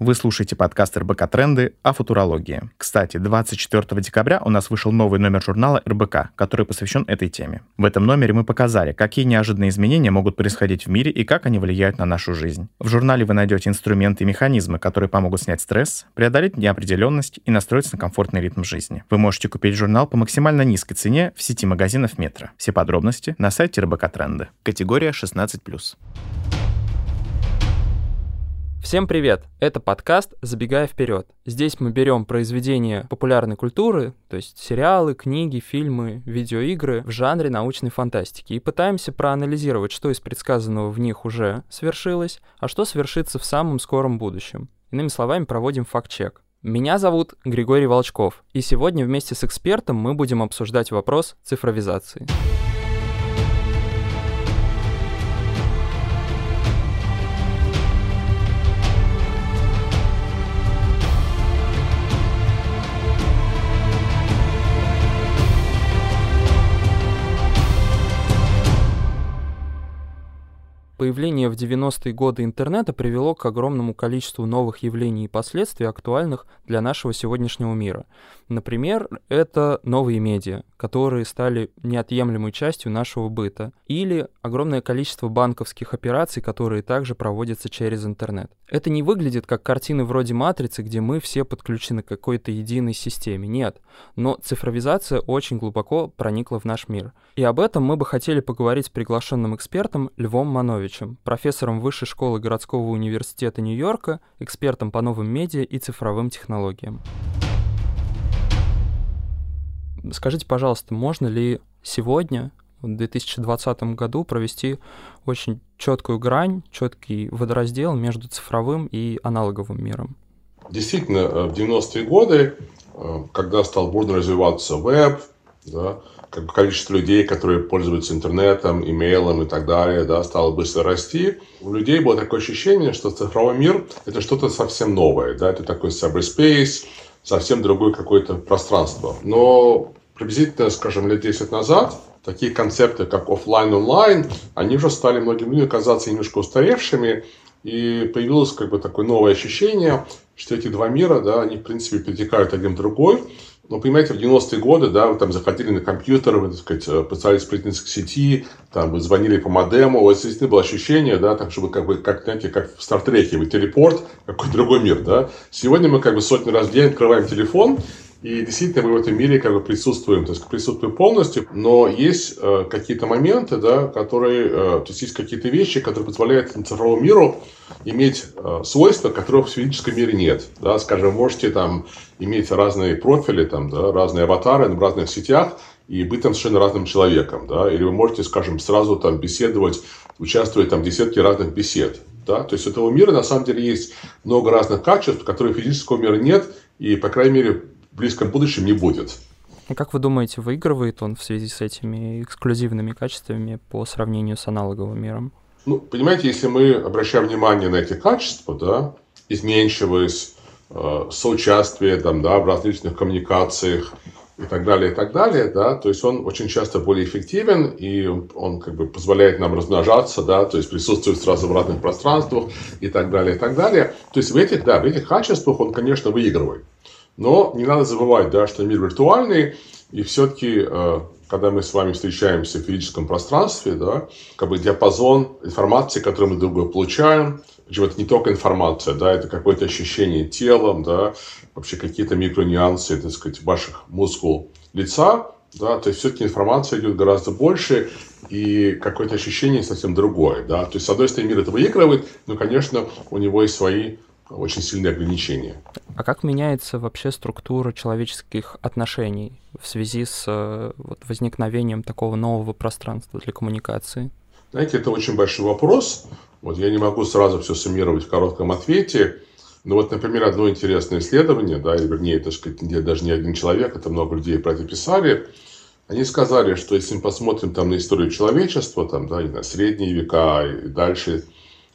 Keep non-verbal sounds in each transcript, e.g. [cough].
Вы слушаете подкаст РБК «Тренды» о футурологии. Кстати, 24 декабря у нас вышел новый номер журнала РБК, который посвящен этой теме. В этом номере мы показали, какие неожиданные изменения могут происходить в мире и как они влияют на нашу жизнь. В журнале вы найдете инструменты и механизмы, которые помогут снять стресс, преодолеть неопределенность и настроиться на комфортный ритм жизни. Вы можете купить журнал по максимально низкой цене в сети магазинов «Метро». Все подробности на сайте РБК «Тренды». Категория 16+. Всем привет! Это подкаст «Забегая вперед». Здесь мы берем произведения популярной культуры, то есть сериалы, книги, фильмы, видеоигры в жанре научной фантастики и пытаемся проанализировать, что из предсказанного в них уже свершилось, а что свершится в самом скором будущем. Иными словами, проводим факт-чек. Меня зовут Григорий Волчков, и сегодня вместе с экспертом мы будем обсуждать вопрос цифровизации. Появление в 90-е годы интернета привело к огромному количеству новых явлений и последствий, актуальных для нашего сегодняшнего мира. Например, это новые медиа, которые стали неотъемлемой частью нашего быта, или огромное количество банковских операций, которые также проводятся через интернет. Это не выглядит как картины вроде «Матрицы», где мы все подключены к какой-то единой системе. Нет. Но цифровизация очень глубоко проникла в наш мир. И об этом мы бы хотели поговорить с приглашенным экспертом Львом Мановичем Петровичем, профессором Высшей школы городского университета Нью-Йорка, экспертом по новым медиа и цифровым технологиям. Скажите, пожалуйста, можно ли сегодня, в 2020 году, провести очень четкую грань, четкий водораздел между цифровым и аналоговым миром? Действительно, э, в 90-е годы, э, когда стал бурно развиваться веб, да, количество людей, которые пользуются интернетом, имейлом и так далее, да, стало быстро расти. У людей было такое ощущение, что цифровой мир – это что-то совсем новое, да, это такой cyberspace, совсем другое какое-то пространство. Но приблизительно, скажем, лет 10 назад такие концепты, как офлайн онлайн, они уже стали многим людям казаться немножко устаревшими, и появилось как бы такое новое ощущение, что эти два мира, да, они в принципе перетекают один в другой, ну, понимаете, в 90-е годы, да, вы там заходили на компьютер, вы, так сказать, э, пытались прийти к сети, там, вы звонили по модему, у вас действительно было ощущение, да, так, чтобы, как бы, как, знаете, как в Стартреке, вы телепорт, какой-то другой мир, да. Сегодня мы, как бы, сотни раз в день открываем телефон, и действительно мы в этом мире как бы присутствуем, то есть присутствуем полностью, но есть э, какие-то моменты, да, которые, э, то есть есть какие-то вещи, которые позволяют цифровому миру иметь э, свойства, которых в физическом мире нет. Да, скажем, можете там иметь разные профили, там, да, разные аватары в разных сетях, и быть там совершенно разным человеком, да, или вы можете, скажем, сразу там беседовать, участвовать там в десятке разных бесед, да, то есть у этого мира на самом деле есть много разных качеств, которые физического мира нет, и, по крайней мере, в близком будущем не будет. А как вы думаете, выигрывает он в связи с этими эксклюзивными качествами по сравнению с аналоговым миром? Ну, понимаете, если мы обращаем внимание на эти качества, да, изменчивость, э, соучастие там, да, в различных коммуникациях и так далее, и так далее, да, то есть он очень часто более эффективен, и он как бы позволяет нам размножаться, да, то есть присутствовать сразу в разных пространствах и так далее, и так далее. То есть в этих, да, в этих качествах он, конечно, выигрывает. Но не надо забывать, да, что мир виртуальный, и все-таки, э, когда мы с вами встречаемся в физическом пространстве, да, как бы диапазон информации, которую мы друг получаем, причем это не только информация, да, это какое-то ощущение телом, да, вообще какие-то микронюансы, так сказать, ваших мускул лица, да, то есть все-таки информация идет гораздо больше, и какое-то ощущение совсем другое, да, то есть, с одной стороны, мир это выигрывает, но, конечно, у него есть свои очень сильные ограничения. А как меняется вообще структура человеческих отношений в связи с э, вот, возникновением такого нового пространства для коммуникации? Знаете, это очень большой вопрос. Вот я не могу сразу все суммировать в коротком ответе. Но вот, например, одно интересное исследование, да, вернее, где даже не один человек, это много людей про это писали, они сказали, что если мы посмотрим там на историю человечества, там, да, и на средние века и дальше,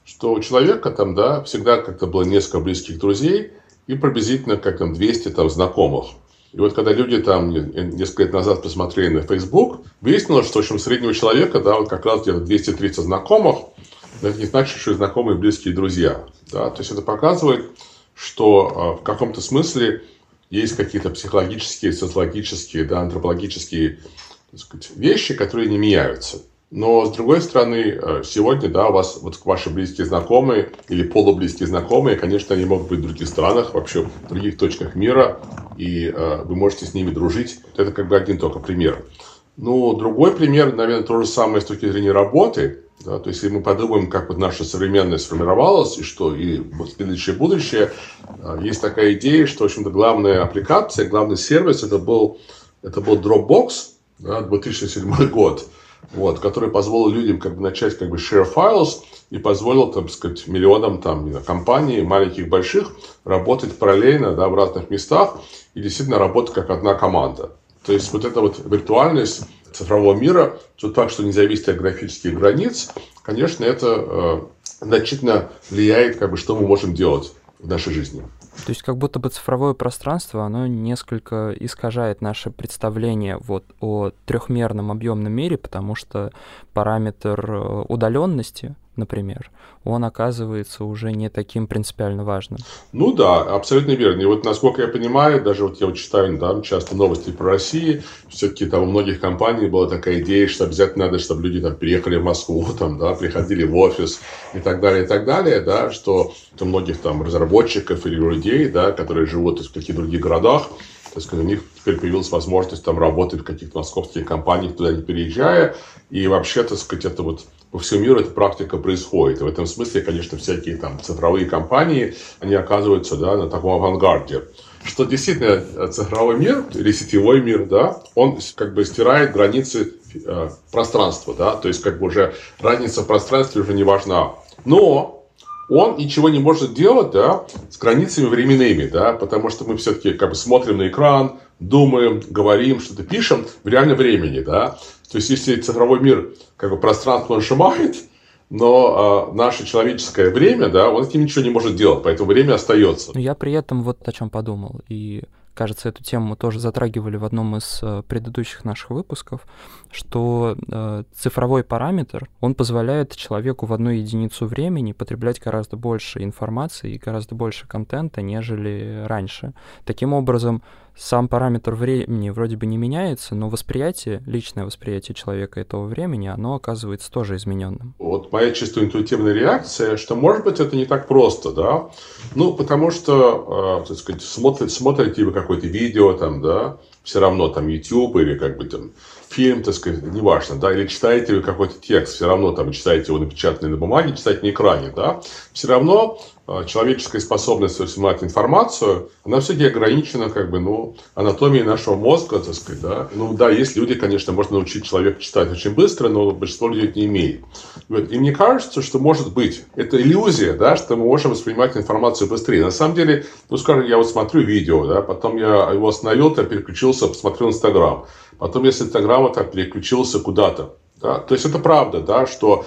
что у человека там, да, всегда как-то было несколько близких друзей и приблизительно как там 200 там знакомых. И вот когда люди там несколько лет назад посмотрели на Facebook, выяснилось, что в общем, среднего человека, да, вот как раз где-то 230 знакомых, но это не значит, что знакомые близкие друзья. Да? То есть это показывает, что в каком-то смысле есть какие-то психологические, социологические, да, антропологические сказать, вещи, которые не меняются. Но, с другой стороны, э, сегодня, да, у вас вот ваши близкие знакомые или полублизкие знакомые, конечно, они могут быть в других странах, вообще в других точках мира, и э, вы можете с ними дружить. Это как бы один только пример. Ну, другой пример, наверное, то же самое с точки зрения работы. Да, то есть, если мы подумаем, как вот наша современность сформировалась, и что и следующее будущее, э, есть такая идея, что, в общем-то, главная аппликация, главный сервис, это был, это был Dropbox, да, 2007 год вот, который позволил людям как бы начать как бы share files и позволил, там, сказать, миллионам там, компаний, маленьких, больших, работать параллельно да, в разных местах и действительно работать как одна команда. То есть вот эта вот виртуальность цифрового мира, тот факт, что не зависит от графических границ, конечно, это э, значительно влияет, как бы, что мы можем делать в нашей жизни. То есть как будто бы цифровое пространство, оно несколько искажает наше представление вот о трехмерном объемном мире, потому что параметр э, удаленности, например, он оказывается уже не таким принципиально важным. Ну да, абсолютно верно. И вот насколько я понимаю, даже вот я вот читаю да, часто новости про Россию, все-таки там у многих компаний была такая идея, что обязательно надо, чтобы люди там переехали в Москву, [laughs] там, да, приходили в офис и так далее, и так далее, да, что у многих там разработчиков или людей, да, которые живут в каких-то других городах, то есть, у них теперь появилась возможность там работать в каких-то московских компаниях, туда не переезжая. И вообще, так сказать, это вот по всему миру эта практика происходит. И в этом смысле, конечно, всякие там цифровые компании, они оказываются да, на таком авангарде. Что действительно цифровой мир или сетевой мир, да, он как бы стирает границы э, пространства, да, то есть как бы уже разница в пространстве уже не важна. Но он ничего не может делать, да, с границами временными, да, потому что мы все-таки как бы смотрим на экран, думаем, говорим, что-то пишем в реальном времени, да. То есть, если цифровой мир, как бы пространство он сжимает, но э, наше человеческое время, да, он этим ничего не может делать, поэтому время остается. Но я при этом вот о чем подумал, и кажется, эту тему мы тоже затрагивали в одном из э, предыдущих наших выпусков, что э, цифровой параметр, он позволяет человеку в одну единицу времени потреблять гораздо больше информации и гораздо больше контента, нежели раньше. Таким образом, сам параметр времени вроде бы не меняется, но восприятие, личное восприятие человека этого времени, оно оказывается тоже измененным. Вот моя чисто интуитивная реакция, что может быть это не так просто, да? Ну, потому что, э, так сказать, смотрите, смотрите вы какое-то видео там, да, все равно там YouTube или как бы там фильм, так сказать, неважно, да, или читаете вы какой-то текст, все равно там читаете его напечатанный на бумаге, читаете на экране, да, все равно человеческая способность воспринимать информацию, она все-таки ограничена, как бы, ну, анатомией нашего мозга, так сказать, да. Ну, да, есть люди, конечно, можно научить человека читать очень быстро, но большинство людей это не имеет. И мне кажется, что, может быть, это иллюзия, да, что мы можем воспринимать информацию быстрее. На самом деле, ну, скажем, я вот смотрю видео, да, потом я его остановил, там, переключился, посмотрел Инстаграм. Потом я с Инстаграма так переключился куда-то. Да? То есть это правда, да, что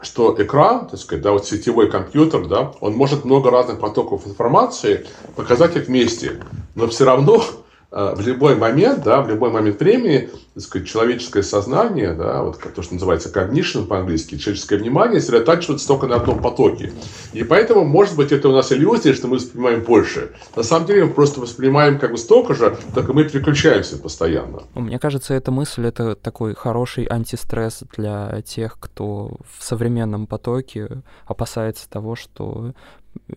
что экран, так сказать, да, вот сетевой компьютер, да, он может много разных потоков информации показать их вместе, но все равно в любой момент, да, в любой момент времени, так сказать, человеческое сознание, да, вот то, что называется cognition по-английски, человеческое внимание сосредотачивается только на одном потоке. И поэтому, может быть, это у нас иллюзия, что мы воспринимаем больше. На самом деле мы просто воспринимаем как бы столько же, только мы переключаемся постоянно. Мне кажется, эта мысль — это такой хороший антистресс для тех, кто в современном потоке опасается того, что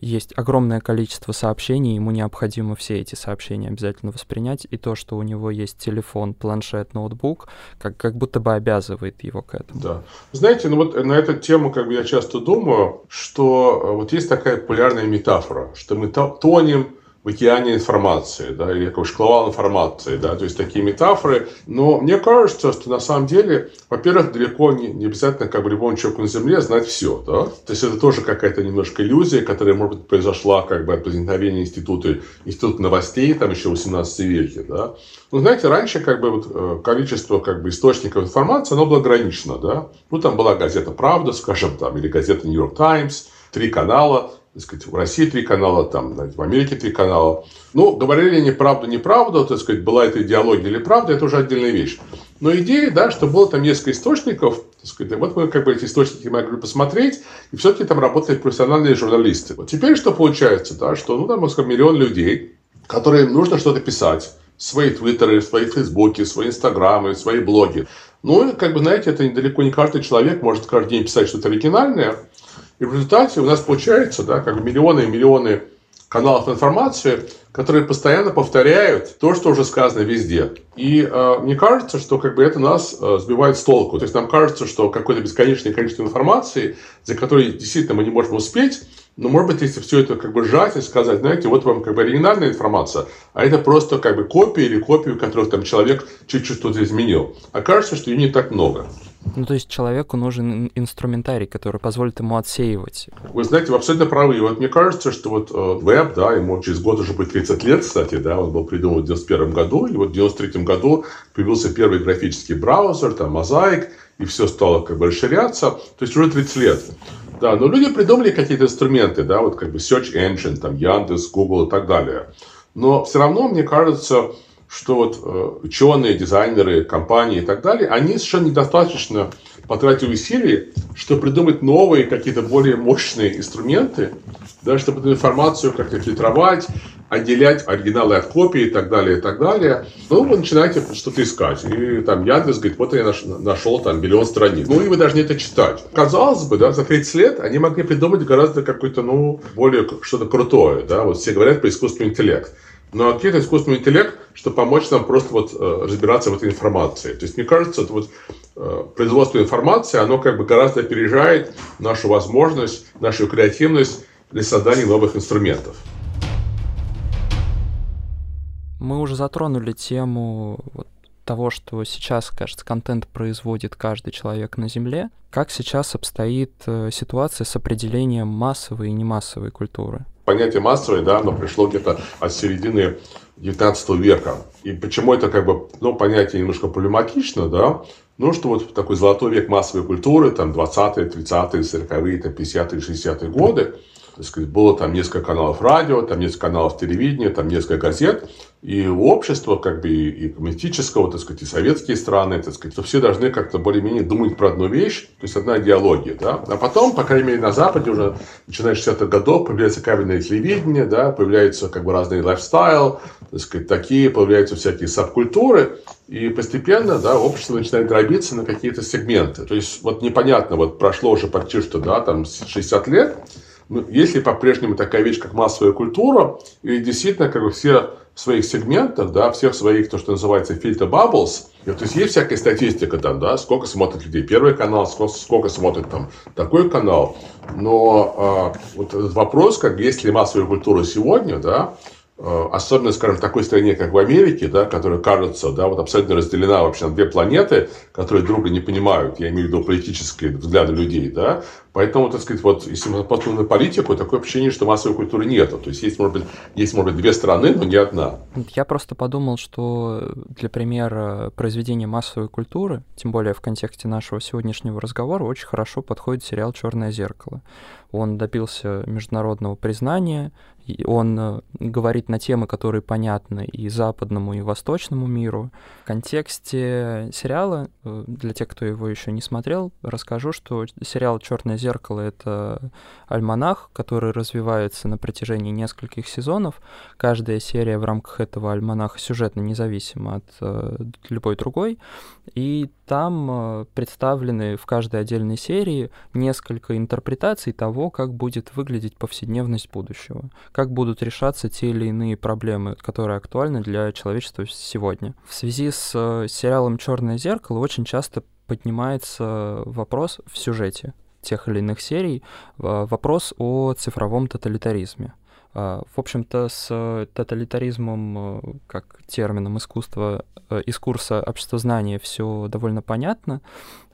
есть огромное количество сообщений, ему необходимо все эти сообщения обязательно воспринять, и то, что у него есть телефон, планшет, ноутбук, как, как будто бы обязывает его к этому. Да. Знаете, ну вот на эту тему как бы я часто думаю, что э, вот есть такая популярная метафора, что мы тонем в океане информации, да, или как шквал информации, да, то есть такие метафоры. Но мне кажется, что на самом деле, во-первых, далеко не, не обязательно как бы любому человеку на Земле знать все, да. То есть это тоже какая-то немножко иллюзия, которая, может быть, произошла как бы от возникновения института, института новостей, там еще в 18 веке, да. Ну, знаете, раньше как бы вот э, количество как бы источников информации, оно было ограничено, да. Ну, там была газета «Правда», скажем, там, или газета «Нью-Йорк Таймс», три канала, так сказать, в России три канала, там, в Америке три канала. Ну, говорили они правду, неправду, так сказать, была это идеология или правда, это уже отдельная вещь. Но идея, да, что было там несколько источников, Сказать, вот мы как бы эти источники могли посмотреть, и все-таки там работают профессиональные журналисты. Вот теперь что получается, да, что ну, там, скажем, миллион людей, которым нужно что-то писать, свои твиттеры, свои фейсбуки, свои инстаграмы, свои блоги. Ну, как бы, знаете, это недалеко не каждый человек может каждый день писать что-то оригинальное. И в результате у нас получается, да, как миллионы и миллионы каналов информации, которые постоянно повторяют то, что уже сказано везде. И э, мне кажется, что как бы это нас э, сбивает с толку. То есть нам кажется, что какое-то бесконечное количество информации, за которой действительно мы не можем успеть, но может быть, если все это как бы сжать и сказать, знаете, вот вам как бы оригинальная информация, а это просто как бы копия или копию, которую там человек чуть-чуть что-то изменил. Окажется, что ее не так много. Ну, то есть человеку нужен инструментарий, который позволит ему отсеивать. Вы знаете, вы абсолютно правы. И вот мне кажется, что вот э, веб, да, ему через год уже будет 30 лет, кстати, да, он был придуман в 91 году, и вот в 93 году появился первый графический браузер, там, Mosaic, и все стало как бы расширяться. То есть уже 30 лет. Да, но люди придумали какие-то инструменты, да, вот как бы Search Engine, там, Яндекс, Google и так далее. Но все равно, мне кажется, что вот э, ученые, дизайнеры, компании и так далее, они совершенно недостаточно потратили усилий, чтобы придумать новые, какие-то более мощные инструменты, да, чтобы эту информацию как-то фильтровать, отделять оригиналы от копий и так далее, и так далее. Ну, вы начинаете что-то искать. И там Яндекс говорит, вот я нашел там миллион страниц. Ну, и вы должны это читать. Казалось бы, да, за 30 лет они могли придумать гораздо какой-то, ну, более что-то крутое, да, вот все говорят про искусственный интеллект. Но какой-то искусственный интеллект, чтобы помочь нам просто вот э, разбираться в этой информации. То есть, мне кажется, это вот э, производство информации, оно как бы гораздо опережает нашу возможность, нашу креативность для создания новых инструментов. Мы уже затронули тему вот того, что сейчас, кажется, контент производит каждый человек на Земле. Как сейчас обстоит э, ситуация с определением массовой и немассовой культуры? Понятие массовой, да, оно пришло где-то от середины 19 века. И почему это как бы, ну, понятие немножко проблематично, да, ну, что вот такой золотой век массовой культуры, там, 20-е, 30-е, 40-е, 50-е, 60-е годы, так сказать, было там несколько каналов радио, там несколько каналов телевидения, там несколько газет, и общество, как бы и коммунистического, так сказать, и советские страны, так сказать, что все должны как-то более-менее думать про одну вещь, то есть одна идеология, да. А потом, по крайней мере, на Западе уже, начиная с 60-х годов, появляется кабельное телевидение, да, появляются как бы разные лайфстайл, так сказать, такие, появляются всякие субкультуры, и постепенно, да, общество начинает дробиться на какие-то сегменты. То есть, вот непонятно, вот прошло уже почти что, да, там 60 лет, ну, есть ли по-прежнему такая вещь, как массовая культура, или действительно как бы все в своих сегментах, да, всех своих, то, что называется фильтр bubbles, то есть есть всякая статистика там, да, сколько смотрят людей первый канал, сколько, сколько смотрят там такой канал, но э, вот этот вопрос, как есть ли массовая культура сегодня, да, Э, особенно, скажем, в такой стране, как в Америке, да, которая кажется, да, вот абсолютно разделена вообще на две планеты, которые друга не понимают, я имею в виду политические взгляды людей, да, поэтому, так сказать, вот, если мы посмотрим на политику, такое ощущение, что массовой культуры нет, то есть есть, может быть, есть, может быть, две страны, но не одна. Я просто подумал, что для примера произведения массовой культуры, тем более в контексте нашего сегодняшнего разговора, очень хорошо подходит сериал «Черное зеркало». Он добился международного признания, он э, говорит на темы, которые понятны и западному, и восточному миру. В контексте сериала, э, для тех, кто его еще не смотрел, расскажу, что сериал Черное зеркало это альманах, который развивается на протяжении нескольких сезонов. Каждая серия в рамках этого альманаха сюжетно независима от э, любой другой. И там э, представлены в каждой отдельной серии несколько интерпретаций того, как будет выглядеть повседневность будущего, как будут решаться те или иные проблемы, которые актуальны для человечества сегодня. В связи с э, сериалом Черное зеркало очень часто поднимается вопрос в сюжете тех или иных серий, вопрос о цифровом тоталитаризме. А, в общем-то, с тоталитаризмом э, как термином искусства э, из курса обществознания все довольно понятно.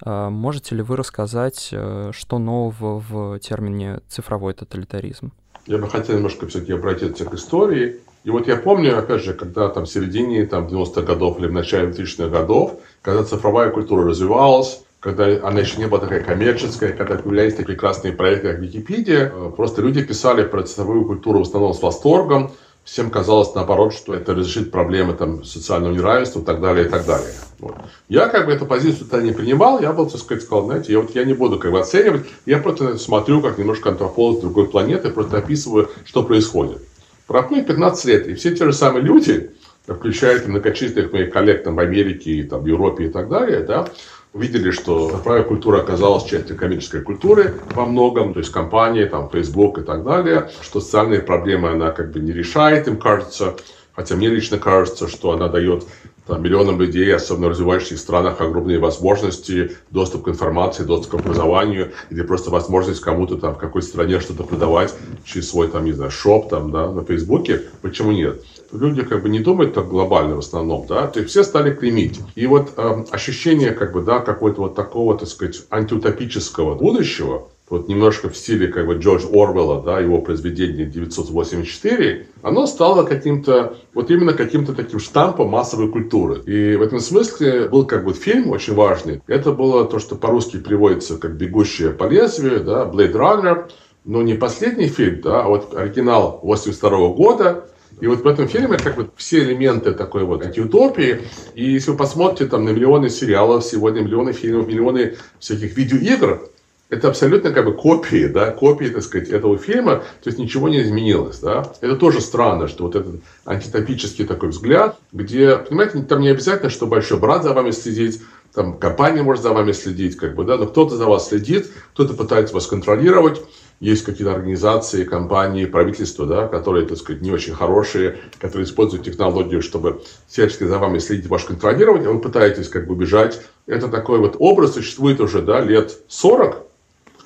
Можете ли вы рассказать, э, что нового в термине цифровой тоталитаризм? Я бы хотел немножко все-таки обратиться к истории. И вот я помню, опять же, когда там в середине там, 90-х годов или в начале 2000-х годов, когда цифровая культура развивалась, когда она еще не была такая коммерческая, когда появлялись такие прекрасные проекты, как Википедия, э, просто люди писали про цифровую культуру в основном с восторгом, всем казалось наоборот, что это решит проблемы там, социального неравенства и так далее, и так далее. Вот. Я как бы эту позицию тогда не принимал, я был, так сказать, сказал, знаете, я, вот, я не буду как бы оценивать, я просто смотрю, как немножко антрополог другой планеты, просто описываю, что происходит. Проходит 15 лет, и все те же самые люди, включая многочисленных моих коллег там, в Америке, и, там, в Европе и так далее, да, увидели, что цифровая культура оказалась частью коммерческой культуры во многом, то есть компании, там, Facebook и так далее, что социальные проблемы она как бы не решает, им кажется, хотя мне лично кажется, что она дает там, миллионам людей, особенно в развивающихся странах, огромные возможности, доступ к информации, доступ к образованию, или просто возможность кому-то там в какой-то стране что-то продавать через свой, там, не знаю, шоп там, да, на Фейсбуке. Почему нет? Люди как бы не думают так глобально в основном, да, то есть все стали клеймить. И вот э, ощущение как бы, да, какой-то вот такого, так сказать, антиутопического будущего, вот немножко в стиле как бы Джордж Орвелла, да, его произведение 1984, оно стало каким-то, вот именно каким-то таким штампом массовой культуры. И в этом смысле был как бы фильм очень важный. Это было то, что по-русски приводится как «Бегущая по лезвию», да, Blade Runner, но не последний фильм, да, а вот оригинал 82 года, и вот в этом фильме как бы все элементы такой вот антиутопии. И если вы посмотрите там на миллионы сериалов сегодня, миллионы фильмов, миллионы всяких видеоигр, это абсолютно как бы копии, да, копии, так сказать, этого фильма, то есть ничего не изменилось, да. Это тоже странно, что вот этот антитопический такой взгляд, где, понимаете, там не обязательно, что большой брат за вами следит, там компания может за вами следить, как бы, да, но кто-то за вас следит, кто-то пытается вас контролировать, есть какие-то организации, компании, правительства, да, которые, так сказать, не очень хорошие, которые используют технологию, чтобы всячески за вами следить, ваш контролировать, а вы пытаетесь как бы убежать. Это такой вот образ существует уже, да, лет 40,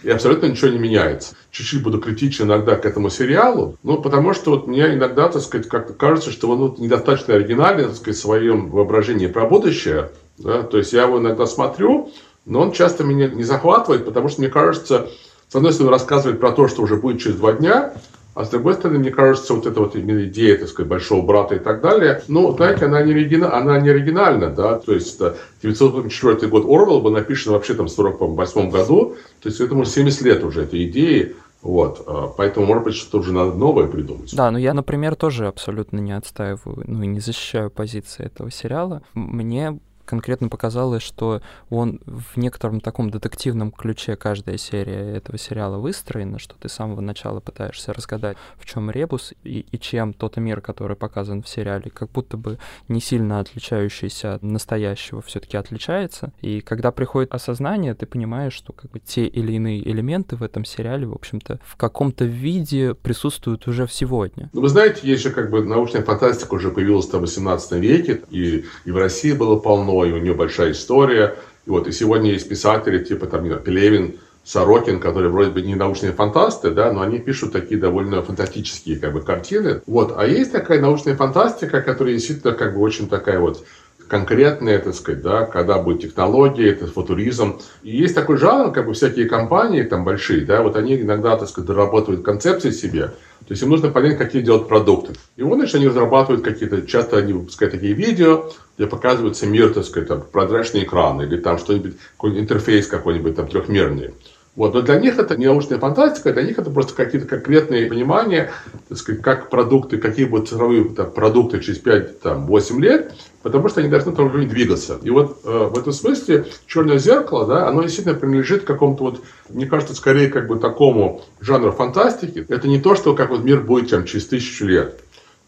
и абсолютно ничего не меняется. Чуть-чуть буду критичен иногда к этому сериалу, ну, потому что вот мне иногда, так сказать, как-то кажется, что он ну, недостаточно оригинальный, так сказать, в своем воображении про будущее, да, то есть я его иногда смотрю, но он часто меня не захватывает, потому что мне кажется, с одной стороны, рассказывает про то, что уже будет через два дня, а с другой стороны, мне кажется, вот эта вот идея, так сказать, большого брата и так далее, ну, знаете, она не, оригина... она не оригинальна, да, то есть 1904 год Орвелл был написан вообще там в 1948 году, то есть этому 70 лет уже этой идеи, вот, а, поэтому, может быть, что-то уже надо новое придумать. Да, но я, например, тоже абсолютно не отстаиваю, ну и не защищаю позиции этого сериала. Мне конкретно показалось, что он в некотором таком детективном ключе каждая серия этого сериала выстроена, что ты с самого начала пытаешься разгадать, в чем ребус и, и чем тот мир, который показан в сериале, как будто бы не сильно отличающийся от настоящего, все-таки отличается. И когда приходит осознание, ты понимаешь, что как бы те или иные элементы в этом сериале, в общем-то, в каком-то виде присутствуют уже сегодня. Ну, вы знаете, есть же как бы научная фантастика уже появилась в 18 веке, и, и в России было полно и у нее большая история. И вот и сегодня есть писатели типа там Пелевин, Сорокин, которые вроде бы не научные фантасты, да, но они пишут такие довольно фантастические как бы картины. Вот, а есть такая научная фантастика, которая действительно как бы очень такая вот конкретная, так сказать, да, когда будет технология, это футуризм. И есть такой жанр, как бы всякие компании там большие, да, вот они иногда, так сказать, дорабатывают концепции себе, то есть им нужно понять, какие делать продукты. И вот, значит, они разрабатывают какие-то, часто они выпускают такие видео, где показывается мир, так сказать, там, прозрачный экран, или там что-нибудь, какой-нибудь интерфейс какой-нибудь там трехмерный. Вот. Но для них это не научная фантастика, для них это просто какие-то конкретные понимания, так сказать, как продукты, какие будут цифровые там, продукты через 5-8 лет, потому что они должны там двигаться. И вот э, в этом смысле черное зеркало, да, оно действительно принадлежит какому-то вот, мне кажется, скорее как бы такому жанру фантастики. Это не то, что как вот мир будет там, через тысячу лет.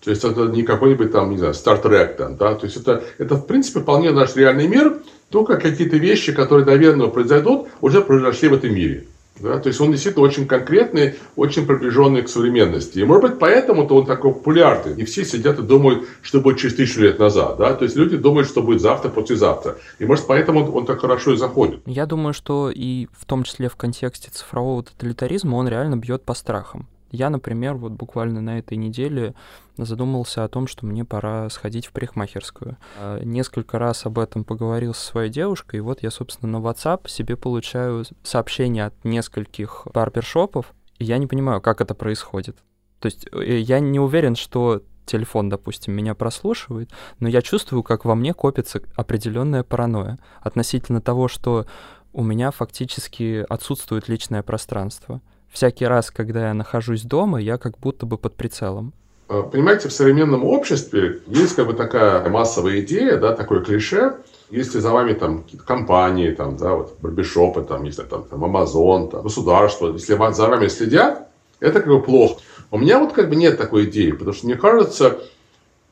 То есть это не какой-нибудь там, не знаю, Trek там, да, то есть это, это в принципе вполне наш реальный мир, только какие-то вещи, которые, наверное, произойдут, уже произошли в этом мире. Да? То есть он действительно очень конкретный, очень приближенный к современности. И может быть поэтому-то он такой популярный. И все сидят и думают, что будет через тысячу лет назад. Да? То есть люди думают, что будет завтра, послезавтра. И может поэтому он, он так хорошо и заходит. Я думаю, что и в том числе в контексте цифрового тоталитаризма он реально бьет по страхам. Я, например, вот буквально на этой неделе задумался о том, что мне пора сходить в парикмахерскую. А, несколько раз об этом поговорил со своей девушкой, и вот я, собственно, на WhatsApp себе получаю сообщения от нескольких барбершопов, и я не понимаю, как это происходит. То есть э, я не уверен, что телефон, допустим, меня прослушивает, но я чувствую, как во мне копится определенная паранойя относительно того, что у меня фактически отсутствует личное пространство. Всякий раз, когда я нахожусь дома, я как будто бы под прицелом. Э, понимаете, в современном обществе есть как бы такая массовая идея, да, такое клише, если за вами там какие-то компании, там, да, вот барбишопы, там, если там, там Amazon, там, государство, если за вами следят, это как бы плохо. У меня вот как бы нет такой идеи, потому что мне кажется,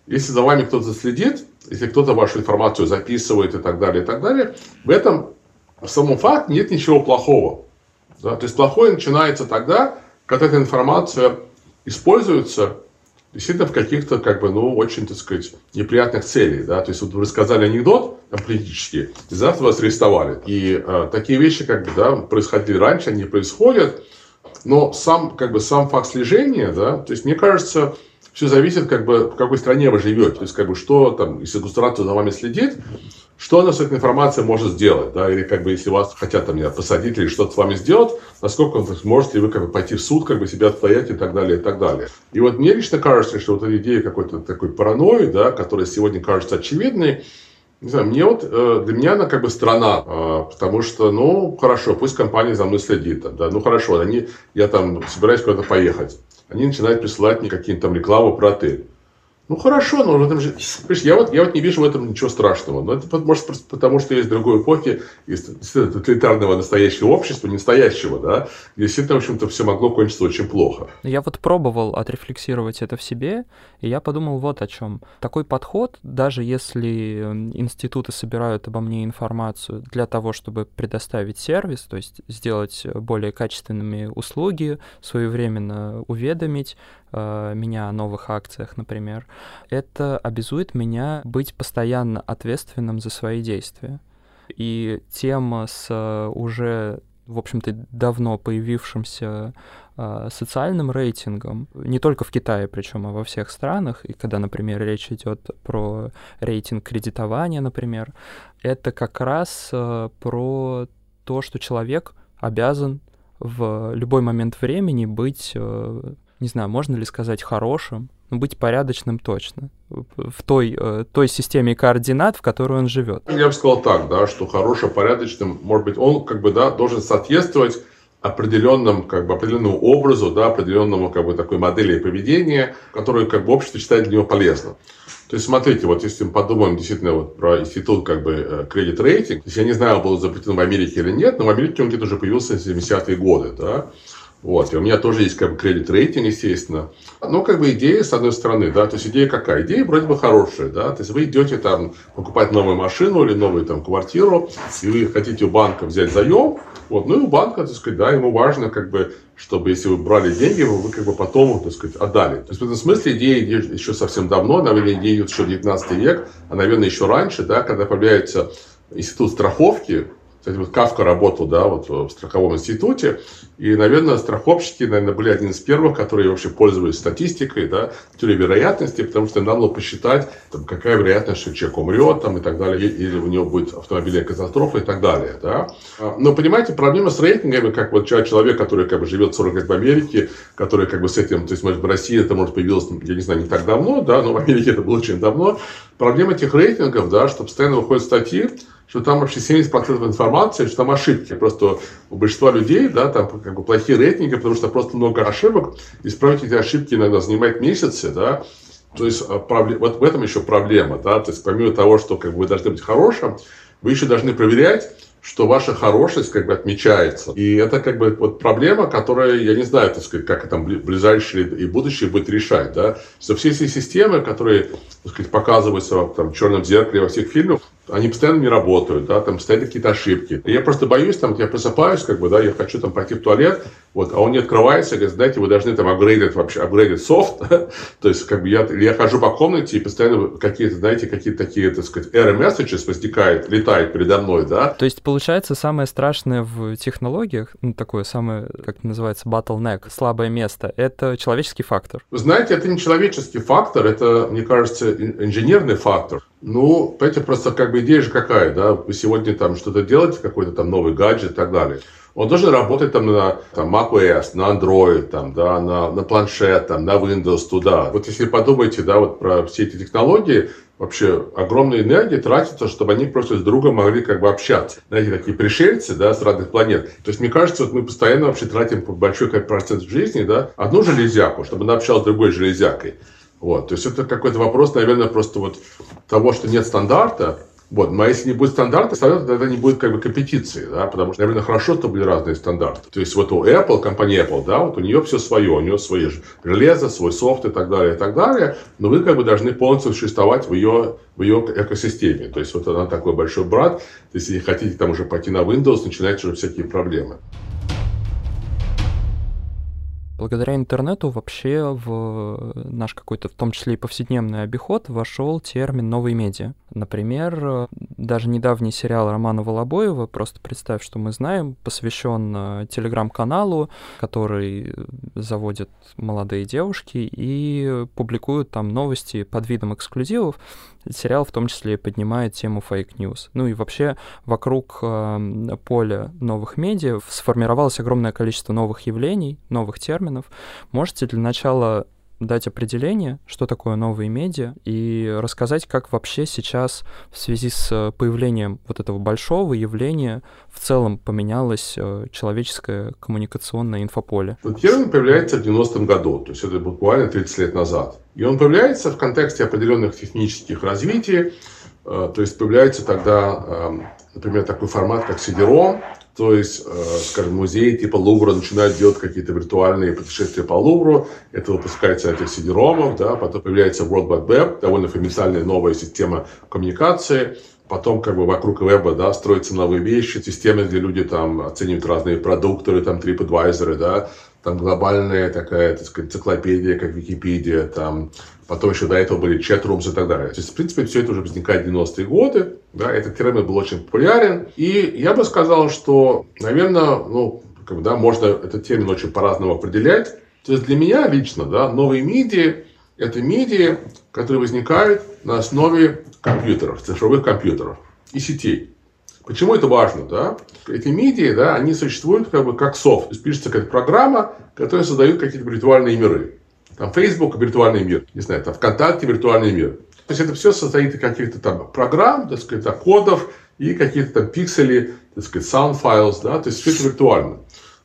если за вами кто-то следит, если кто-то вашу информацию записывает и так далее, и так далее, в этом в самом факте нет ничего плохого. Да? То есть плохое начинается тогда, когда эта информация используется действительно в каких-то, как бы, ну, очень, так сказать, неприятных целей, да, то есть вот вы рассказали анекдот там, политический, и завтра вас арестовали. И э, такие вещи, как бы, да, происходили раньше, они происходят, но сам, как бы, сам факт слежения, да, то есть мне кажется, все зависит, как бы, в какой стране вы живете, то есть, как бы, что там, если государство за вами следит, что она с этой информацией может сделать, да, или как бы если вас хотят там, меня посадить или что-то с вами сделать, насколько можете вы как бы пойти в суд, как бы себя отстоять и так далее, и так далее. И вот мне лично кажется, что вот эта идея какой-то такой паранойи, да, которая сегодня кажется очевидной, не знаю, мне вот, э, для меня она как бы страна, э, потому что, ну, хорошо, пусть компания за мной следит, да, ну, хорошо, они, я там собираюсь куда-то поехать, они начинают присылать мне какие-то там рекламу про отель. Ну хорошо, но в этом же... Я вот, я вот не вижу в этом ничего страшного. Но это может потому, что есть другой эпохи, есть тоталитарного настоящего общества, не настоящего, да, где действительно, в общем-то, все могло кончиться очень плохо. Я вот пробовал отрефлексировать это в себе, и я подумал вот о чем. Такой подход, даже если институты собирают обо мне информацию для того, чтобы предоставить сервис, то есть сделать более качественными услуги, своевременно уведомить, Э, меня о новых акциях, например, это обязует меня быть постоянно ответственным за свои действия. И тема с э, уже, в общем-то, давно появившимся э, социальным рейтингом, не только в Китае, причем, а во всех странах, и когда, например, речь идет про рейтинг кредитования, например, это как раз про то, что человек обязан в любой момент времени быть не знаю, можно ли сказать хорошим, но быть порядочным точно в той, э, той системе координат, в которой он живет. Я бы сказал так, да, что хорошим, порядочным, может быть, он как бы, да, должен соответствовать определенному, как бы, определенному образу, да, определенному как бы, такой модели поведения, которую как бы, общество считает для него полезным. То есть, смотрите, вот если мы подумаем действительно вот про институт как бы кредит рейтинг, то есть я не знаю, был запретен в Америке или нет, но в Америке он где-то уже появился в 70-е годы, да, вот, и у меня тоже есть как бы кредит рейтинг, естественно. Но как бы идея, с одной стороны, да, то есть идея какая? Идея вроде бы хорошая, да, то есть вы идете там покупать новую машину или новую там квартиру, и вы хотите у банка взять заем, вот, ну и у банка, так сказать, да, ему важно как бы, чтобы если вы брали деньги, вы как бы потом, так сказать, отдали. То есть в этом смысле идея еще совсем давно, наверное, идея еще 19 век, а, наверное, еще раньше, да, когда появляется институт страховки, кстати, вот Кавка работал, да, вот в страховом институте, и, наверное, страховщики, наверное, были один из первых, которые вообще пользовались статистикой, да, теорией вероятности, потому что надо было посчитать, там, какая вероятность, что человек умрет, там, и так далее, или у него будет автомобильная катастрофа и так далее, да. Но, понимаете, проблема с рейтингами, как вот человек, который, как бы, живет 40 лет в Америке, который, как бы, с этим, то есть, может, в России это, может, появилось, я не знаю, не так давно, да, но в Америке это было очень давно. Проблема этих рейтингов, да, что постоянно выходят статьи, что там вообще 70% информации, что там ошибки. Просто у большинства людей, да, там как бы плохие рейтинги, потому что просто много ошибок. Исправить эти ошибки иногда занимает месяцы, да. То есть а, вот в этом еще проблема, да. То есть помимо того, что как бы вы должны быть хорошим, вы еще должны проверять, что ваша хорошесть как бы отмечается. И это как бы вот проблема, которая, я не знаю, так сказать, как там ближайшие и будущее будет решать, да, что все эти системы, которые, так сказать, показываются там, в черном зеркале во всех фильмах, они постоянно не работают, да, там стоят какие-то ошибки. И я просто боюсь, там, я просыпаюсь, как бы, да, я хочу там пойти в туалет, вот, а он не открывается, говорит, знаете, вы должны там апгрейдить вообще, апгрейдить софт, [laughs] то есть, как бы, я, я хожу по комнате, и постоянно какие-то, знаете, какие-то такие, так сказать, error messages возникает, летает передо мной, да. То есть, получается, самое страшное в технологиях, ну, такое самое, как называется, bottleneck, слабое место, это человеческий фактор. Вы знаете, это не человеческий фактор, это, мне кажется, инженерный фактор. Ну, понимаете, просто как бы идея же какая, да, вы сегодня там что-то делаете, какой-то там новый гаджет и так далее. Он должен работать там на там, macOS, на Android, там, да, на, на планшет, там, на Windows, туда. Вот если подумаете, да, вот про все эти технологии, вообще огромная энергия тратится, чтобы они просто с другом могли как бы общаться. Знаете, такие пришельцы, да, с разных планет. То есть, мне кажется, вот мы постоянно вообще тратим большой процент жизни, да, одну железяку, чтобы она общалась с другой железякой. Вот, то есть это какой-то вопрос, наверное, просто вот того, что нет стандарта, вот. Но если не будет стандарта, тогда не будет как бы компетиции, да, потому что, наверное, хорошо, что были разные стандарты. То есть вот у Apple, компания Apple, да, вот у нее все свое, у нее свои железо, свой софт и так далее, и так далее, но вы как бы должны полностью существовать в ее, в ее экосистеме. То есть вот она такой большой брат, если хотите там уже пойти на Windows, начинаются уже всякие проблемы. Благодаря интернету вообще в наш какой-то, в том числе и повседневный обиход, вошел термин «новые медиа». Например, даже недавний сериал Романа Волобуева, просто представь, что мы знаем, посвящен э, телеграм-каналу, который заводят молодые девушки и публикуют там новости под видом эксклюзивов, сериал в том числе поднимает тему фейк-ньюс. Ну и вообще вокруг э, поля новых медиа сформировалось огромное количество новых явлений, новых терминов. Можете для начала дать определение, что такое новые медиа, и рассказать, как вообще сейчас в связи с появлением вот этого большого явления в целом поменялось э, человеческое коммуникационное инфополе. Термин появляется в 90-м году, то есть это буквально 30 лет назад. И он появляется в контексте определенных технических развитий, э, то есть появляется тогда, например, такой формат, как CD-ROM, то есть, э, скажем, музей типа Лувра начинают делать какие-то виртуальные путешествия по Лувру. Это выпускается этих CD-ромов, да, потом появляется World Wide Web, довольно фундаментальная новая система коммуникации. Потом как бы вокруг веба, да, строятся новые вещи, системы, где люди там оценивают разные продукты, там TripAdvisor, да, там глобальная такая, так сказать, энциклопедия, как Википедия, там, потом еще до этого были чат-румс и так далее. То есть, в принципе, все это уже возникает в 90-е годы, да, этот термин был очень популярен, и я бы сказал, что, наверное, ну, как да, можно этот термин очень по-разному определять. То есть, для меня лично, да, новые медиа – это медиа, которые возникают на основе компьютеров, цифровых компьютеров и сетей. Почему это важно? Да? Эти медиа, да, они существуют как бы как софт. То есть пишется какая-то программа, которая создает какие-то виртуальные миры. Там Facebook виртуальный мир, не знаю, там ВКонтакте виртуальный мир. То есть это все состоит из каких-то там программ, так сказать, кодов и какие-то там пиксели, так сказать, sound files, да, то есть все это виртуально.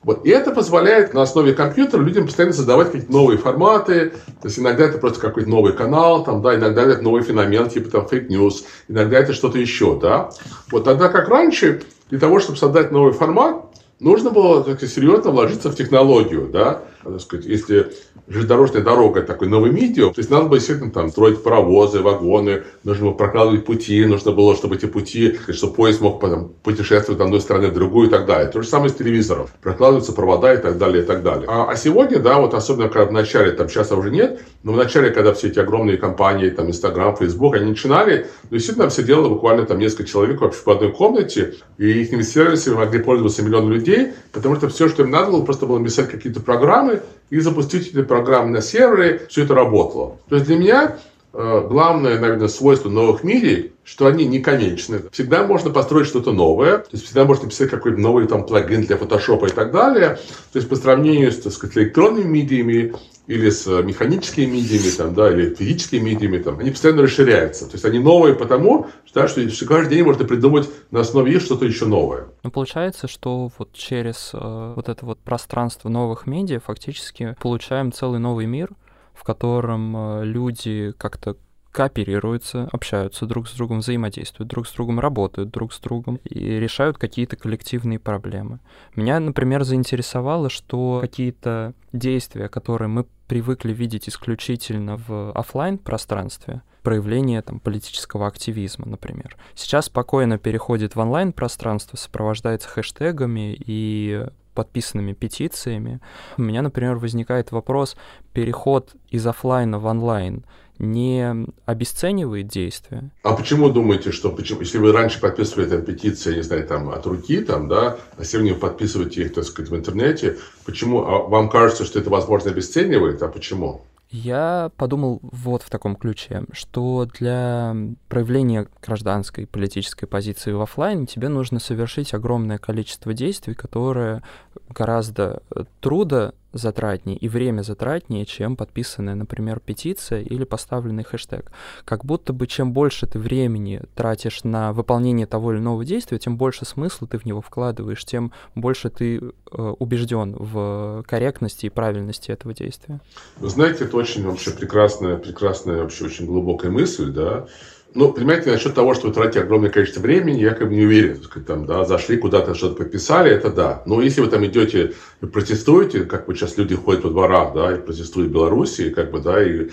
Вот. И это позволяет на основе компьютера людям постоянно создавать какие-то новые форматы. То есть иногда это просто какой-то новый канал, там, да, иногда это новый феномен, типа там фейк-ньюс, иногда это что-то еще. Да? Вот тогда как раньше, для того, чтобы создать новый формат, нужно было сказать, серьезно вложиться в технологию. Да? Так сказать, если железнодорожная дорога такой новый медиум, то есть надо было действительно там строить паровозы, вагоны, нужно было прокладывать пути, нужно было, чтобы эти пути, чтобы поезд мог потом путешествовать от одной страны в другую и так далее. То же самое с телевизором. Прокладываются провода и так далее, и так далее. А, а сегодня, да, вот особенно когда в начале, там сейчас уже нет, но в начале, когда все эти огромные компании, там Инстаграм, Фейсбук, они начинали, ну, действительно, все делало буквально там несколько человек вообще в одной комнате, и их сервисами могли пользоваться миллион людей, потому что все, что им надо было, просто было написать какие-то программы, и запустить эти программы на сервере, все это работало. То есть для меня э, главное, наверное, свойство новых медиа, что они не конечны. Всегда можно построить что-то новое, то есть всегда можно написать какой-то новый там плагин для фотошопа и так далее. То есть по сравнению с, так сказать, электронными медиами или с механическими медиами, там, да, или физическими медиами, там, они постоянно расширяются. То есть они новые потому, что, что каждый день можно придумать на основе их что-то еще новое. Ну, получается, что вот через э, вот это вот пространство новых медиа фактически получаем целый новый мир, в котором э, люди как-то кооперируются, общаются друг с другом, взаимодействуют друг с другом, работают друг с другом и решают какие-то коллективные проблемы. Меня, например, заинтересовало, что какие-то действия, которые мы привыкли видеть исключительно в офлайн пространстве, проявление там, политического активизма, например, сейчас спокойно переходит в онлайн пространство, сопровождается хэштегами и подписанными петициями. У меня, например, возникает вопрос, переход из офлайна в онлайн — не обесценивает действия. А почему думаете, что почему, если вы раньше подписывали там петиции, не знаю, там от руки, там, да, а сегодня вы подписываете их, так сказать, в интернете, почему а вам кажется, что это возможно обесценивает, а почему? Я подумал вот в таком ключе, что для проявления гражданской политической позиции в офлайне тебе нужно совершить огромное количество действий, которые гораздо трудо затратнее и время затратнее, чем подписанная, например, петиция или поставленный хэштег. Как будто бы чем больше ты времени тратишь на выполнение того или иного действия, тем больше смысла ты в него вкладываешь, тем больше ты э, убежден в корректности и правильности этого действия. Вы знаете, это очень вообще прекрасная, прекрасная, вообще очень глубокая мысль, да, ну, понимаете, насчет того, что вы тратите огромное количество времени, я как бы не уверен. Сказать, там, да, зашли куда-то, что-то подписали, это да. Но если вы там идете и протестуете, как бы сейчас люди ходят во дворах, да, и протестуют в Беларуси, как бы, да, и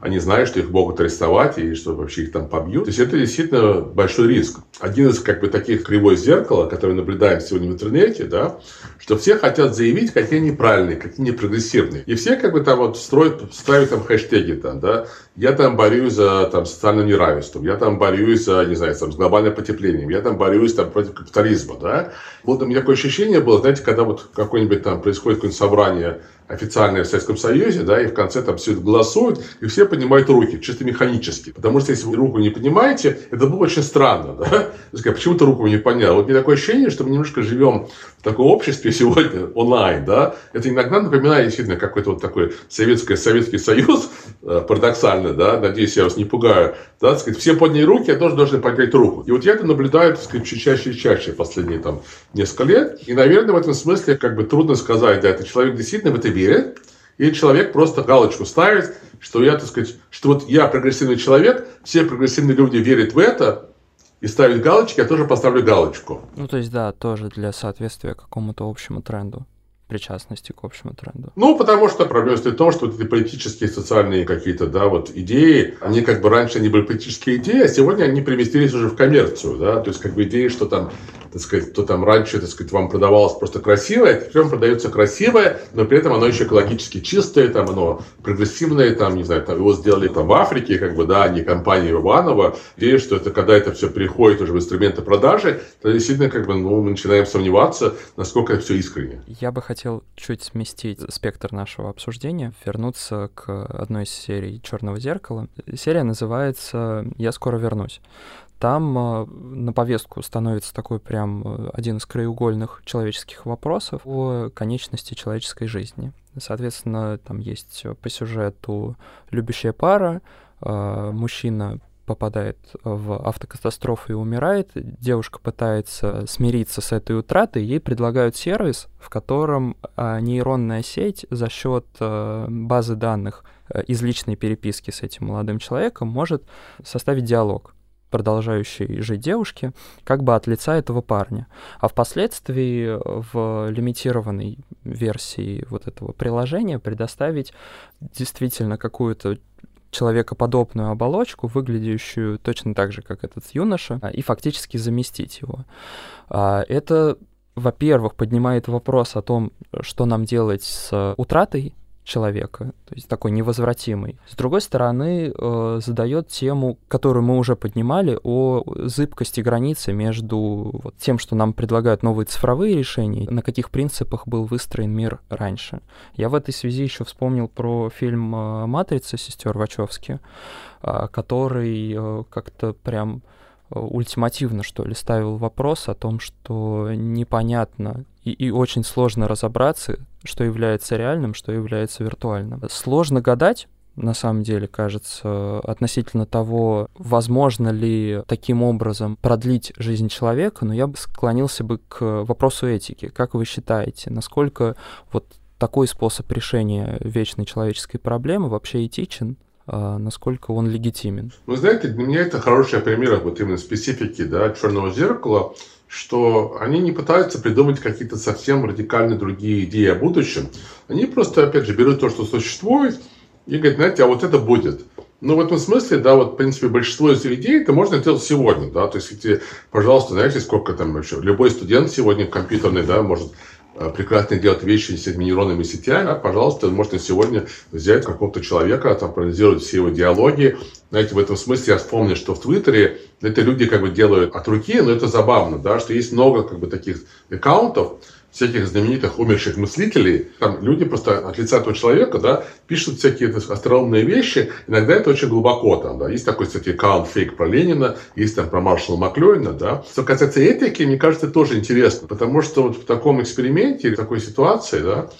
они знают, что их могут арестовать, и что вообще их там побьют. То есть это действительно большой риск. Один из, как бы, таких кривой зеркала, который наблюдаем сегодня в интернете, да, что все хотят заявить, какие они правильные, какие они прогрессивные. И все, как бы, там вот строят, ставят там хэштеги, там, да, я там борюсь за там, социальное неравенство, я там борюсь за, не знаю, там, с глобальным потеплением, я там борюсь там, против капитализма, да. Вот у меня такое ощущение было, знаете, когда вот какое-нибудь там происходит какое-нибудь собрание официальное в Советском Союзе, да, и в конце там все это голосуют, и все поднимают руки, чисто механически. Потому что если вы руку не поднимаете, это было очень странно, да. Сказать, почему ты руку не поднял? Вот мне такое ощущение, что мы немножко живем в таком обществе сегодня [laughs] онлайн, да. Это иногда напоминает действительно какой-то вот такой советский, Советский Союз, э, парадоксально, да, надеюсь, я вас не пугаю, да, так сказать, все подняли руки, я тоже должен поднять руку. И вот я это наблюдаю, так сказать, чаще и чаще последние там несколько лет. И, наверное, в этом смысле как бы трудно сказать, да, это человек действительно в это верит, или человек просто галочку ставит, что я, так сказать, что вот я прогрессивный человек, все прогрессивные люди верят в это, и ставят галочки, я тоже поставлю галочку. Ну, то есть, да, тоже для соответствия какому-то общему тренду причастности к общему тренду? Ну, потому что проблема стоит в том, что вот эти политические, социальные какие-то, да, вот идеи, они как бы раньше они были политические идеи, а сегодня они переместились уже в коммерцию, да, то есть как бы идеи, что там, так сказать, то там раньше, так сказать, вам продавалось просто красивое, теперь вам продается красивое, но при этом оно еще экологически чистое, там оно прогрессивное, там, не знаю, там его сделали там в Африке, как бы, да, а не компания Иванова, идея, что это когда это все переходит уже в инструменты продажи, то действительно, как бы, ну, мы начинаем сомневаться, насколько это все искренне. Я бы хотел чуть сместить спектр нашего обсуждения, вернуться к одной из серий Черного зеркала. Серия называется Я скоро вернусь. Там э, на повестку становится такой прям э, один из краеугольных человеческих вопросов о конечности человеческой жизни. Соответственно, там есть по сюжету любящая пара, э, мужчина попадает в автокатастрофу и умирает, девушка пытается смириться с этой утратой, ей предлагают сервис, в котором нейронная сеть за счет базы данных из личной переписки с этим молодым человеком может составить диалог продолжающей жить девушки, как бы от лица этого парня. А впоследствии в лимитированной версии вот этого приложения предоставить действительно какую-то человекоподобную оболочку, выглядящую точно так же, как этот юноша, и фактически заместить его. А, это, во-первых, поднимает вопрос о том, что нам делать с утратой человека, то есть такой невозвратимый. С другой стороны, э, задает тему, которую мы уже поднимали, о зыбкости границы между вот тем, что нам предлагают новые цифровые решения, на каких принципах был выстроен мир раньше. Я в этой связи еще вспомнил про фильм э, «Матрица» сестер Вачовски, э, который э, как-то прям ультимативно, что ли, ставил вопрос о том, что непонятно и, и очень сложно разобраться, что является реальным, что является виртуальным. Сложно гадать, на самом деле, кажется, относительно того, возможно ли таким образом продлить жизнь человека, но я бы склонился бы к вопросу этики. Как вы считаете, насколько вот такой способ решения вечной человеческой проблемы вообще этичен? А насколько он легитимен? Вы знаете, для меня это хороший пример вот именно специфики да, черного зеркала, что они не пытаются придумать какие-то совсем радикально другие идеи о будущем. Они просто, опять же, берут то, что существует, и говорят, знаете, а вот это будет. Ну, в этом смысле, да, вот, в принципе, большинство из идей это можно сделать сегодня, да, то есть, если, пожалуйста, знаете, сколько там вообще, любой студент сегодня компьютерный, да, может прекрасно делать вещи с нейронными сетями, а, пожалуйста, можно сегодня взять какого-то человека, там, проанализировать все его диалоги. Знаете, в этом смысле я вспомнил, что в Твиттере это люди как бы делают от руки, но это забавно, да, что есть много как бы таких аккаунтов, всяких знаменитых умерших мыслителей, там люди просто от лица этого человека, да, пишут всякие остроумные вещи, иногда это очень глубоко там, да, есть такой, кстати, аккаунт фейк про Ленина, есть там про маршала Маклюина, да. Что касается этики, мне кажется, тоже интересно, потому что вот в таком эксперименте, в такой ситуации, да,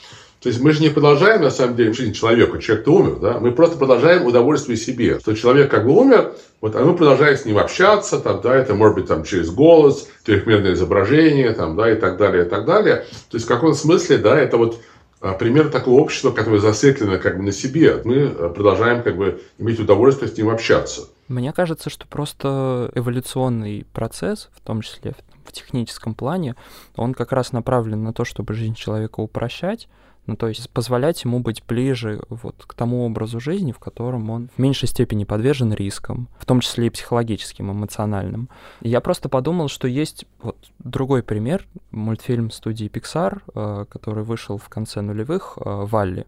То есть мы же не продолжаем, на самом деле, жизнь человека. Человек-то умер, да? Мы просто продолжаем удовольствие себе. Что человек как бы умер, вот, а мы продолжаем с ним общаться, там, да, это может быть там через голос, трехмерное изображение, там, да, и так далее, и так далее. То есть в каком смысле, да, это вот а, пример такого общества, которое зациклено как бы на себе. Мы э, продолжаем как бы иметь удовольствие с ним общаться. Мне кажется, что просто эволюционный процесс, в том числе в техническом плане, он как раз направлен на то, чтобы жизнь человека упрощать, ну, то есть позволять ему быть ближе вот к тому образу жизни, в котором он в меньшей степени подвержен рискам, в том числе и психологическим, эмоциональным. Я просто подумал, что есть вот другой пример, мультфильм студии Pixar, э, который вышел в конце нулевых, э, «Валли».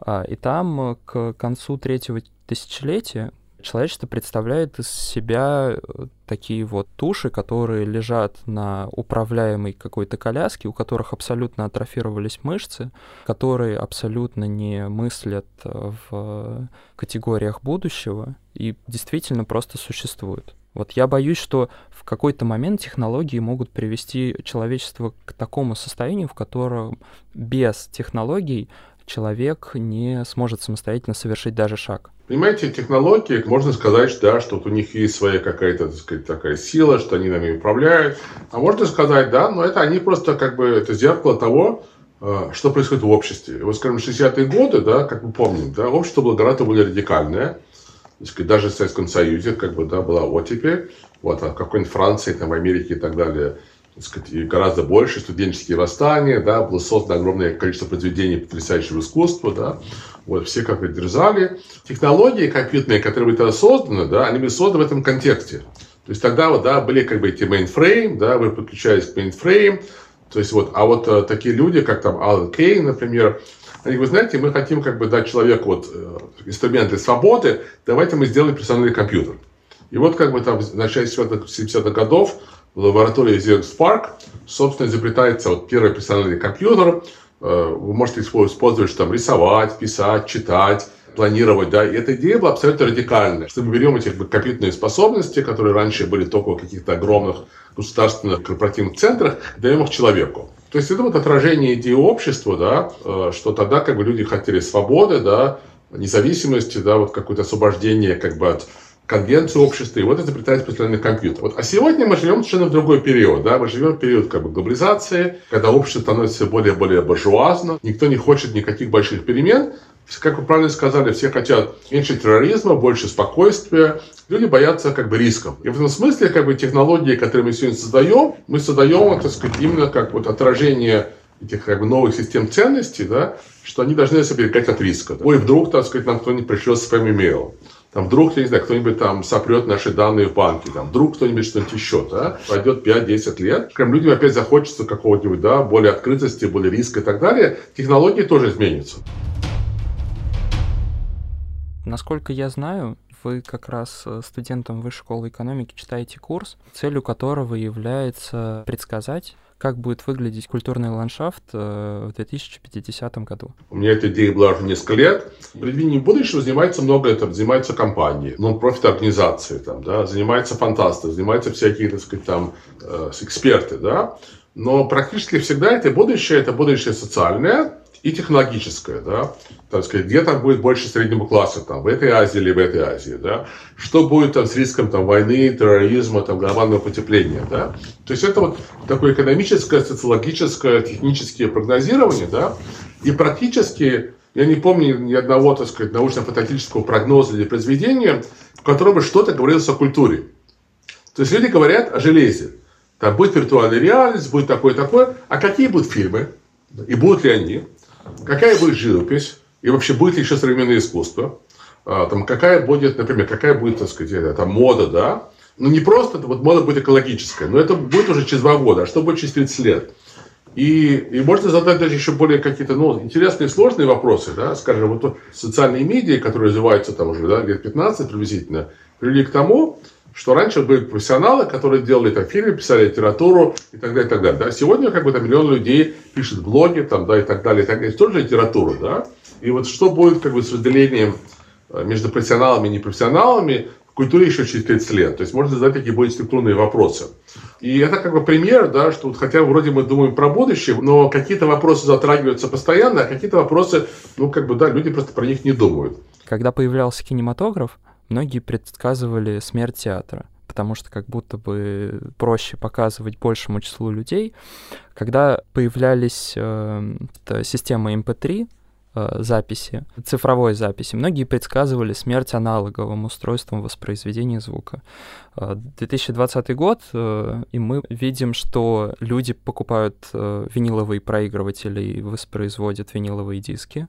А, и там к концу третьего тысячелетия человечество представляет из себя э, такие вот туши, которые лежат на управляемой какой-то коляске, у которых абсолютно атрофировались мышцы, которые абсолютно не мыслят э, в категориях будущего и действительно просто существуют. Вот я боюсь, что в какой-то момент технологии могут привести человечество к такому состоянию, в котором без технологий человек не сможет самостоятельно совершить даже шаг. Понимаете, технологии, можно сказать, да, что вот у них есть своя какая-то, так сказать, такая сила, что они нами управляют. А можно сказать, да, но это они просто как бы, это зеркало того, э, что происходит в обществе. Вот, скажем, 60-е годы, да, как мы помним, да, общество было гораздо более радикальное. Сказать, даже в Советском Союзе как бы, да, была оттепель. Вот, а в какой-нибудь Франции, там, Америке и так далее – сказать, гораздо больше, студенческие восстания, да, было создано огромное количество произведений потрясающего искусства, да, вот, все как бы дерзали. Технологии компьютерные, которые были тогда созданы, да, они были созданы в этом контексте. То есть тогда вот, да, были как бы эти mainframe, да, вы подключались к mainframe, то есть вот, а вот э, такие люди, как там Алан Кейн, например, они говорят, знаете, мы хотим как бы дать человеку вот э, инструменты свободы, давайте мы сделаем персональный компьютер. И вот как бы там в начале 70-х годов в лаборатории Xerox Park, собственно, изобретается вот первый персональный компьютер. Э, вы можете использовать, что там рисовать, писать, читать, планировать, да, и эта идея была абсолютно радикальная, что мы берем эти компьютерные способности, которые раньше были только в каких-то огромных государственных корпоративных центрах, даем их человеку. То есть это вот отражение идеи общества, да, э, что тогда как бы люди хотели свободы, да, независимости, да, вот какое-то освобождение как бы от конвенцию общества, и вот изобретается персональный компьютер. Вот. А сегодня мы живем совершенно в другой период. Да? Мы живем в период как бы, глобализации, когда общество становится все более и более буржуазно, никто не хочет никаких больших перемен. Как вы правильно сказали, все хотят меньше терроризма, больше спокойствия. Люди боятся как бы рисков. И в этом смысле как бы технологии, которые мы сегодня создаем, мы создаем, так сказать, именно как вот отражение этих как бы, новых систем ценностей, да, что они должны себя берегать от риска. Ой, вдруг, так сказать, нам кто-нибудь пришлет спам-имейл там вдруг, я не знаю, кто-нибудь там сопрет наши данные в банке, там вдруг кто-нибудь что-нибудь еще, да, пройдет 5-10 лет, прям людям опять захочется какого-нибудь, да, более открытости, более риска и так далее, технологии тоже изменятся. Насколько я знаю, вы как раз э, студентам высшей школы экономики читаете курс, целью которого является предсказать как будет выглядеть культурный ландшафт э, в 2050 году? У меня эта идея была уже несколько лет. Предвидением будущего занимается много, это занимаются компании, нон-профит организации, там, да, занимаются фантасты, занимаются всякие, так сказать, там, э, эксперты, да. Но практически всегда это будущее, это будущее социальное, и технологическое, да, так сказать, где там будет больше среднего класса, там, в этой Азии или в этой Азии, да, что будет там с риском там войны, терроризма, там, глобального потепления, да, то есть это вот такое экономическое, социологическое, техническое прогнозирование, да, и практически я не помню ни одного, так сказать, научно-фантастического прогноза или произведения, в котором бы что-то говорилось о культуре. То есть люди говорят о железе. Там будет виртуальная реальность, будет такое-такое. А какие будут фильмы? И будут ли они? Какая будет живопись, и вообще будет ли еще современное искусство, а, там, какая будет, например, какая будет, так сказать, там, мода, да, ну, не просто, вот мода будет экологическая, но это будет уже через два года, а что будет через 30 лет? И, и можно задать даже еще более какие-то ну, интересные, сложные вопросы. Да? Скажем, вот социальные медиа, которые развиваются там уже да, лет 15 приблизительно, привели к тому, что раньше были профессионалы, которые делали там фильмы, писали литературу и так далее, и так далее. Да? Сегодня как бы там миллион людей пишет блоги там, да, и так далее, и так далее. Тоже литература, да? И вот что будет как бы с разделением э, между профессионалами и непрофессионалами в культуре еще через 30 лет. То есть можно задать такие более структурные вопросы. И это как бы пример, да, что вот хотя вроде мы думаем про будущее, но какие-то вопросы затрагиваются постоянно, а какие-то вопросы, ну как бы, да, люди просто про них не думают. Когда появлялся кинематограф, многие предсказывали смерть театра потому что как будто бы проще показывать большему числу людей. Когда появлялись э, системы MP3, э, записи, цифровой записи, многие предсказывали смерть аналоговым устройством воспроизведения звука. 2020 э, год, э, и мы видим, что люди покупают виниловые проигрыватели и воспроизводят виниловые диски.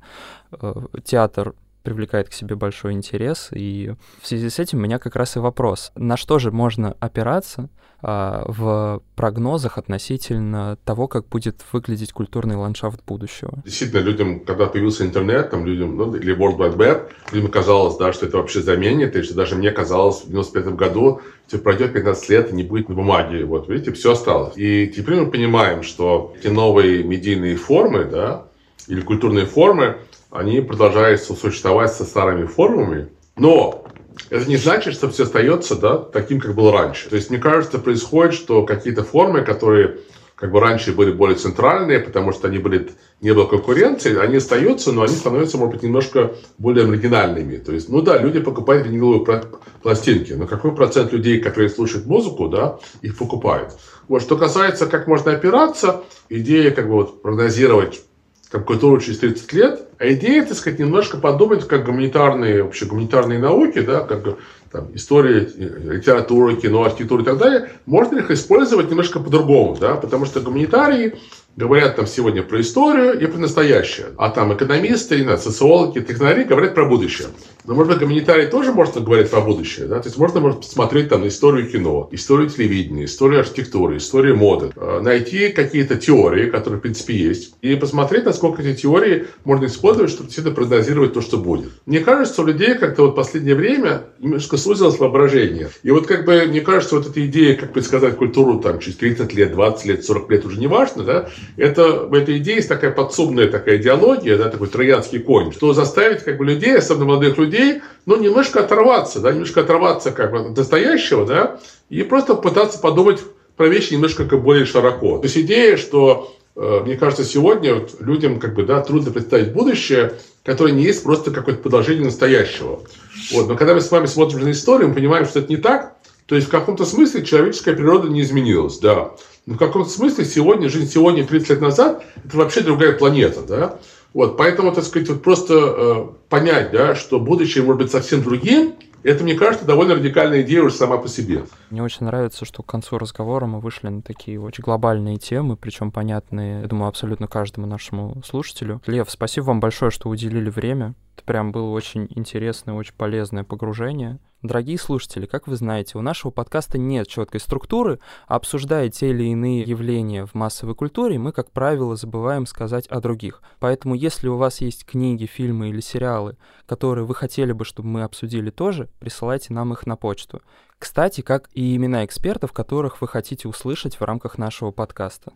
Театр привлекает к себе большой интерес. И в связи с этим у меня как раз и вопрос. На что же можно опираться а, в прогнозах относительно того, как будет выглядеть культурный ландшафт будущего? Действительно, людям, когда появился интернет, там людям, ну, или World Wide Web, людям казалось, да, что это вообще заменит, и что даже мне казалось в 95 году, что пройдет 15 лет и не будет на бумаге. Вот, видите, все осталось. И теперь мы понимаем, что эти новые медийные формы, да, или культурные формы, они продолжают существовать со старыми формами, но это не значит, что все остается да, таким, как было раньше. То есть, мне кажется, происходит, что какие-то формы, которые как бы раньше были более центральные, потому что они были, не было конкуренции, они остаются, но они становятся, может быть, немножко более маргинальными. То есть, ну да, люди покупают виниловые пластинки, но какой процент людей, которые слушают музыку, да, их покупают? Вот, что касается, как можно опираться, идея как бы вот прогнозировать там, культуру через 30 лет, а идея, так сказать, немножко подумать, как гуманитарные, вообще гуманитарные науки, да, как там, история, литература, кино, архитектура и так далее, можно их использовать немножко по-другому, да, потому что гуманитарии говорят там сегодня про историю и про настоящее. А там экономисты, социологи, технари говорят про будущее. Но, может быть, гуманитарий тоже можно говорить про будущее. Да? То есть можно может, посмотреть там историю кино, историю телевидения, историю архитектуры, историю моды. Э, найти какие-то теории, которые, в принципе, есть. И посмотреть, насколько эти теории можно использовать, чтобы действительно прогнозировать то, что будет. Мне кажется, у людей как-то вот в последнее время немножко сузилось воображение. И вот как бы, мне кажется, вот эта идея, как предсказать культуру там через 30 лет, 20 лет, 40 лет, уже не важно, да, это, в этой идее есть такая подсобная такая идеология, да, такой троянский конь, что заставить как бы людей, особенно молодых людей, ну, немножко оторваться, да, немножко оторваться как бы от настоящего, да, и просто пытаться подумать про вещи немножко как более широко. То есть идея, что э, мне кажется, сегодня вот людям как бы, да, трудно представить будущее, которое не есть просто какое-то продолжение настоящего. Вот. Но когда мы с вами смотрим на историю, мы понимаем, что это не так. То есть в каком-то смысле человеческая природа не изменилась, да. Но в каком-то смысле сегодня, жизнь сегодня, 30 лет назад, это вообще другая планета, да. Вот, поэтому, так сказать, вот просто э, понять, да, что будущее может быть совсем другим, это, мне кажется, довольно радикальная идея уже сама по себе. Мне очень нравится, что к концу разговора мы вышли на такие очень глобальные темы, причем понятные, я думаю, абсолютно каждому нашему слушателю. Лев, спасибо вам большое, что уделили время. Это прям было очень интересное, очень полезное погружение. Дорогие слушатели, как вы знаете, у нашего подкаста нет четкой структуры. Обсуждая те или иные явления в массовой культуре, мы, как правило, забываем сказать о других. Поэтому, если у вас есть книги, фильмы или сериалы, которые вы хотели бы, чтобы мы обсудили тоже, присылайте нам их на почту. Кстати, как и имена экспертов, которых вы хотите услышать в рамках нашего подкаста.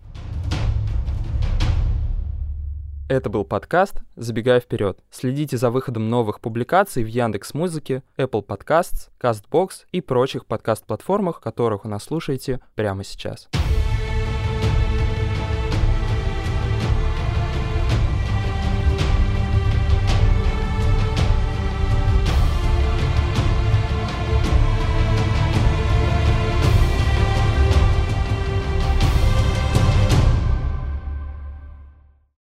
Это был подкаст «Забегая вперед». Следите за выходом новых публикаций в Яндекс Музыке, Apple Podcasts, CastBox и прочих подкаст-платформах, которых вы нас слушаете прямо сейчас. Сейчас.